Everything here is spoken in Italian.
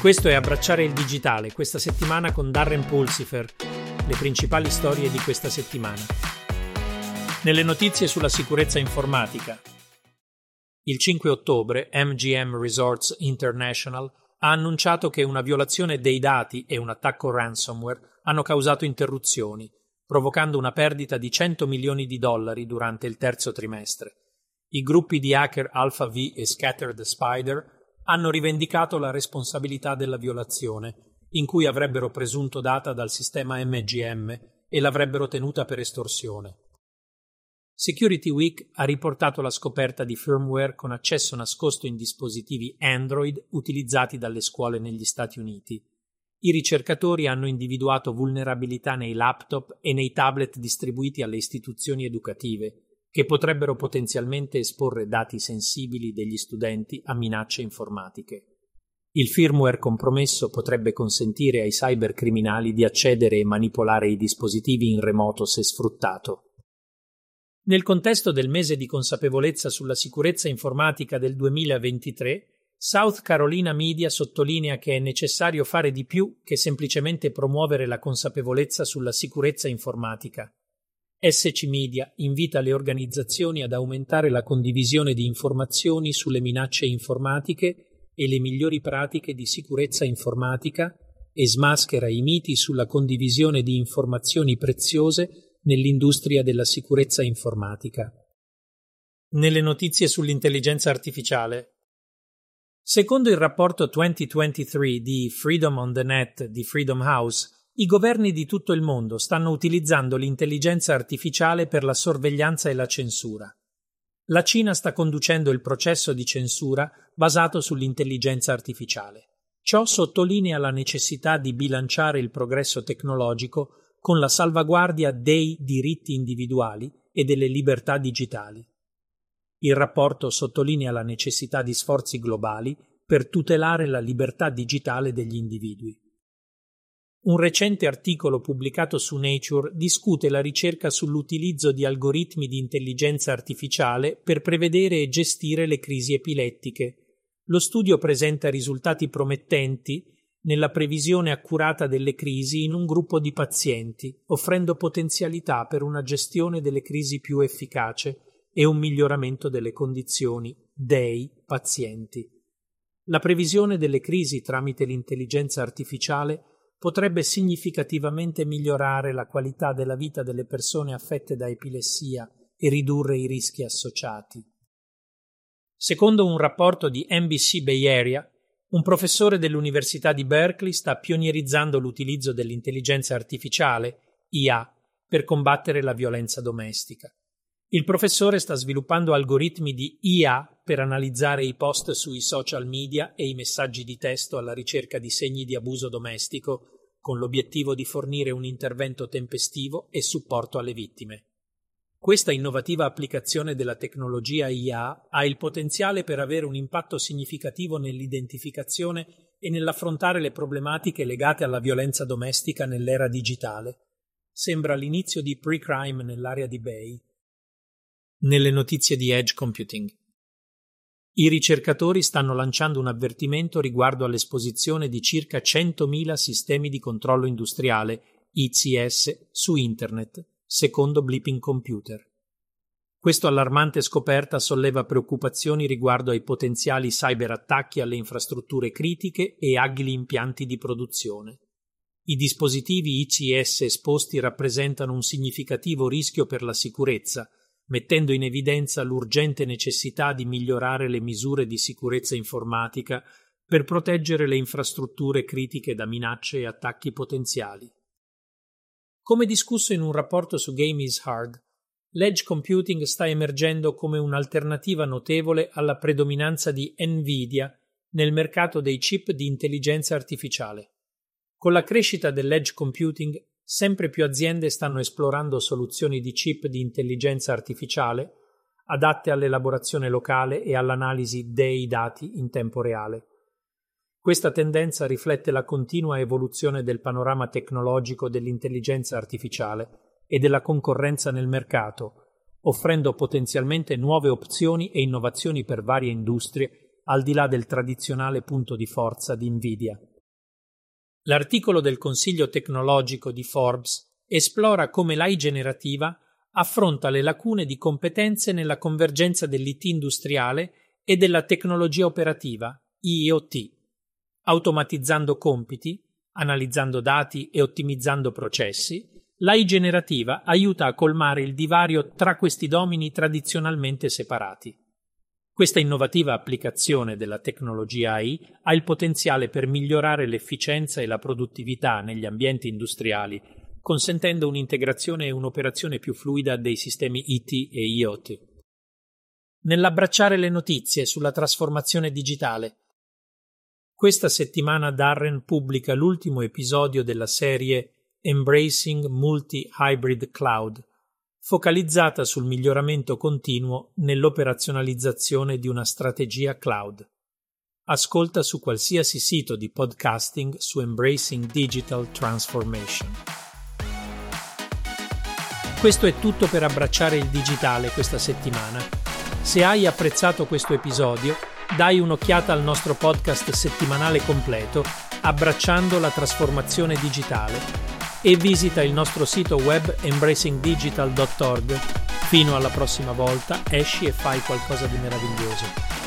Questo è Abbracciare il digitale, questa settimana con Darren Pulsifer, le principali storie di questa settimana. Nelle notizie sulla sicurezza informatica. Il 5 ottobre MGM Resorts International ha annunciato che una violazione dei dati e un attacco ransomware hanno causato interruzioni, provocando una perdita di 100 milioni di dollari durante il terzo trimestre. I gruppi di hacker Alpha V e Scattered Spider hanno rivendicato la responsabilità della violazione, in cui avrebbero presunto data dal sistema MGM e l'avrebbero tenuta per estorsione. Security Week ha riportato la scoperta di firmware con accesso nascosto in dispositivi Android utilizzati dalle scuole negli Stati Uniti. I ricercatori hanno individuato vulnerabilità nei laptop e nei tablet distribuiti alle istituzioni educative, che potrebbero potenzialmente esporre dati sensibili degli studenti a minacce informatiche. Il firmware compromesso potrebbe consentire ai cybercriminali di accedere e manipolare i dispositivi in remoto se sfruttato. Nel contesto del mese di consapevolezza sulla sicurezza informatica del 2023, South Carolina Media sottolinea che è necessario fare di più che semplicemente promuovere la consapevolezza sulla sicurezza informatica. SC Media invita le organizzazioni ad aumentare la condivisione di informazioni sulle minacce informatiche e le migliori pratiche di sicurezza informatica e smaschera i miti sulla condivisione di informazioni preziose nell'industria della sicurezza informatica. Nelle notizie sull'intelligenza artificiale. Secondo il rapporto 2023 di Freedom on the Net di Freedom House, i governi di tutto il mondo stanno utilizzando l'intelligenza artificiale per la sorveglianza e la censura. La Cina sta conducendo il processo di censura basato sull'intelligenza artificiale. Ciò sottolinea la necessità di bilanciare il progresso tecnologico con la salvaguardia dei diritti individuali e delle libertà digitali. Il rapporto sottolinea la necessità di sforzi globali per tutelare la libertà digitale degli individui. Un recente articolo pubblicato su Nature discute la ricerca sull'utilizzo di algoritmi di intelligenza artificiale per prevedere e gestire le crisi epilettiche. Lo studio presenta risultati promettenti nella previsione accurata delle crisi in un gruppo di pazienti, offrendo potenzialità per una gestione delle crisi più efficace e un miglioramento delle condizioni dei pazienti. La previsione delle crisi tramite l'intelligenza artificiale potrebbe significativamente migliorare la qualità della vita delle persone affette da epilessia e ridurre i rischi associati. Secondo un rapporto di NBC Bay Area, un professore dell'Università di Berkeley sta pionierizzando l'utilizzo dell'intelligenza artificiale, IA, per combattere la violenza domestica. Il professore sta sviluppando algoritmi di IA per analizzare i post sui social media e i messaggi di testo alla ricerca di segni di abuso domestico, con l'obiettivo di fornire un intervento tempestivo e supporto alle vittime. Questa innovativa applicazione della tecnologia IA ha il potenziale per avere un impatto significativo nell'identificazione e nell'affrontare le problematiche legate alla violenza domestica nell'era digitale. Sembra l'inizio di pre-crime nell'area di Bay nelle notizie di Edge Computing. I ricercatori stanno lanciando un avvertimento riguardo all'esposizione di circa 100.000 sistemi di controllo industriale ICS su Internet, secondo Blipping Computer. Questa allarmante scoperta solleva preoccupazioni riguardo ai potenziali cyberattacchi alle infrastrutture critiche e agili impianti di produzione. I dispositivi ICS esposti rappresentano un significativo rischio per la sicurezza, mettendo in evidenza l'urgente necessità di migliorare le misure di sicurezza informatica per proteggere le infrastrutture critiche da minacce e attacchi potenziali. Come discusso in un rapporto su Game is Hard, l'edge computing sta emergendo come un'alternativa notevole alla predominanza di Nvidia nel mercato dei chip di intelligenza artificiale. Con la crescita dell'edge computing sempre più aziende stanno esplorando soluzioni di chip di intelligenza artificiale adatte all'elaborazione locale e all'analisi dei dati in tempo reale. Questa tendenza riflette la continua evoluzione del panorama tecnologico dell'intelligenza artificiale e della concorrenza nel mercato, offrendo potenzialmente nuove opzioni e innovazioni per varie industrie al di là del tradizionale punto di forza di Nvidia. L'articolo del Consiglio tecnologico di Forbes esplora come l'AI generativa affronta le lacune di competenze nella convergenza dell'IT industriale e della tecnologia operativa, IoT, automatizzando compiti, analizzando dati e ottimizzando processi, l'AI generativa aiuta a colmare il divario tra questi domini tradizionalmente separati. Questa innovativa applicazione della tecnologia AI ha il potenziale per migliorare l'efficienza e la produttività negli ambienti industriali, consentendo un'integrazione e un'operazione più fluida dei sistemi IT e IoT. Nell'abbracciare le notizie sulla trasformazione digitale, questa settimana Darren pubblica l'ultimo episodio della serie Embracing Multi-Hybrid Cloud, focalizzata sul miglioramento continuo nell'operazionalizzazione di una strategia cloud. Ascolta su qualsiasi sito di podcasting su Embracing Digital Transformation. Questo è tutto per abbracciare il digitale questa settimana. Se hai apprezzato questo episodio, dai un'occhiata al nostro podcast settimanale completo, abbracciando la trasformazione digitale e visita il nostro sito web embracingdigital.org. Fino alla prossima volta, esci e fai qualcosa di meraviglioso.